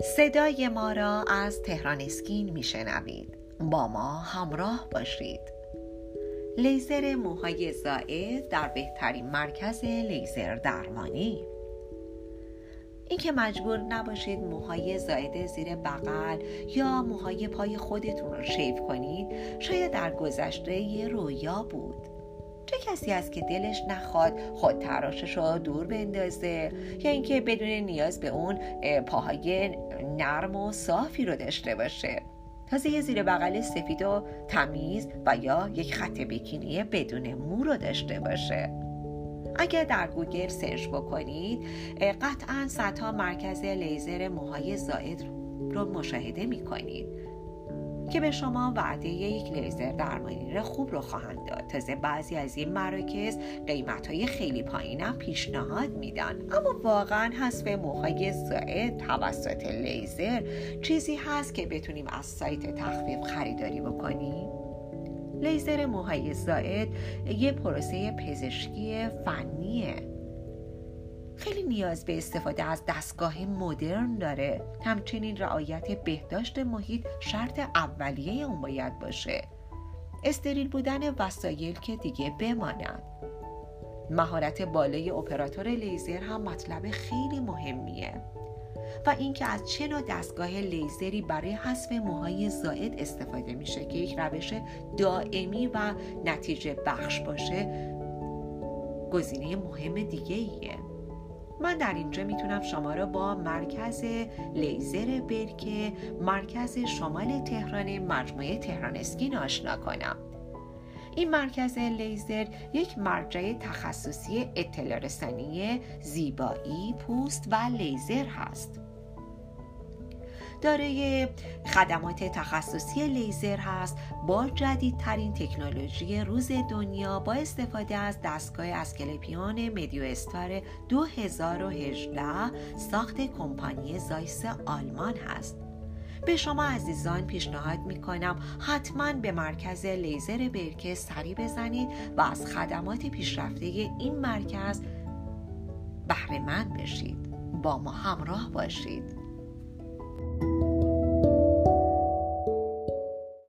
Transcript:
صدای ما را از تهران اسکین میشنوید. با ما همراه باشید. لیزر موهای زائد در بهترین مرکز لیزر درمانی. اینکه مجبور نباشید موهای زائد زیر بغل یا موهای پای خودتون رو شیف کنید شاید در گذشته یه رویا بود. چه کسی است که دلش نخواد خود تراشش رو دور بندازه؟ یا اینکه بدون نیاز به اون پاهای نرم و صافی رو داشته باشه. تازه یه زیر بغل سفید و تمیز و یا یک خط بیکینی بدون مو رو داشته باشه. اگر در گوگل سرچ بکنید قطعا صدها مرکز لیزر موهای زائد رو مشاهده می‌کنید. که به شما وعده یک لیزر درمانی خوب رو خواهند داد. تازه بعضی از این مراکز قیمت های خیلی پایینم پیشنهاد میدن. اما واقعا حذف موهای زائد توسط لیزر چیزی هست که بتونیم از سایت تخفیف خریداری بکنیم؟ لیزر موهای زائد یه پروسه پزشکی فنیه. خیلی نیاز به استفاده از دستگاه مدرن داره. همچنین رعایت بهداشت محیط شرط اولیه اون باید باشه. استریل بودن وسایل که دیگه بماند مهارت بالای اپراتور لیزر هم مطلب خیلی مهمیه. و اینکه از چه نوع دستگاه لیزری برای حذف موهای زائد استفاده میشه که یک روش دائمی و نتیجه بخش باشه گزینه مهم دیگه ایه من در اینجا می‌تونم شما را با مرکز لیزر برکه مرکز شمال تهران مجموعه تهران اسکین آشنا کنم. این مرکز لیزر یک مرجع تخصصی اطلاع رسانی زیبایی پوست و لیزر هست. دارای خدمات تخصصی لیزر هست با جدیدترین تکنولوژی روز دنیا با استفاده از دستگاه اسکلپیون مدیو استار 2018 ساخت کمپانی زایس آلمان هست. به شما عزیزان پیشنهاد می کنم حتما به مرکز لیزر برکه سری بزنید و از خدمات پیشرفته این مرکز بهره مند بشید. با ما همراه باشید. you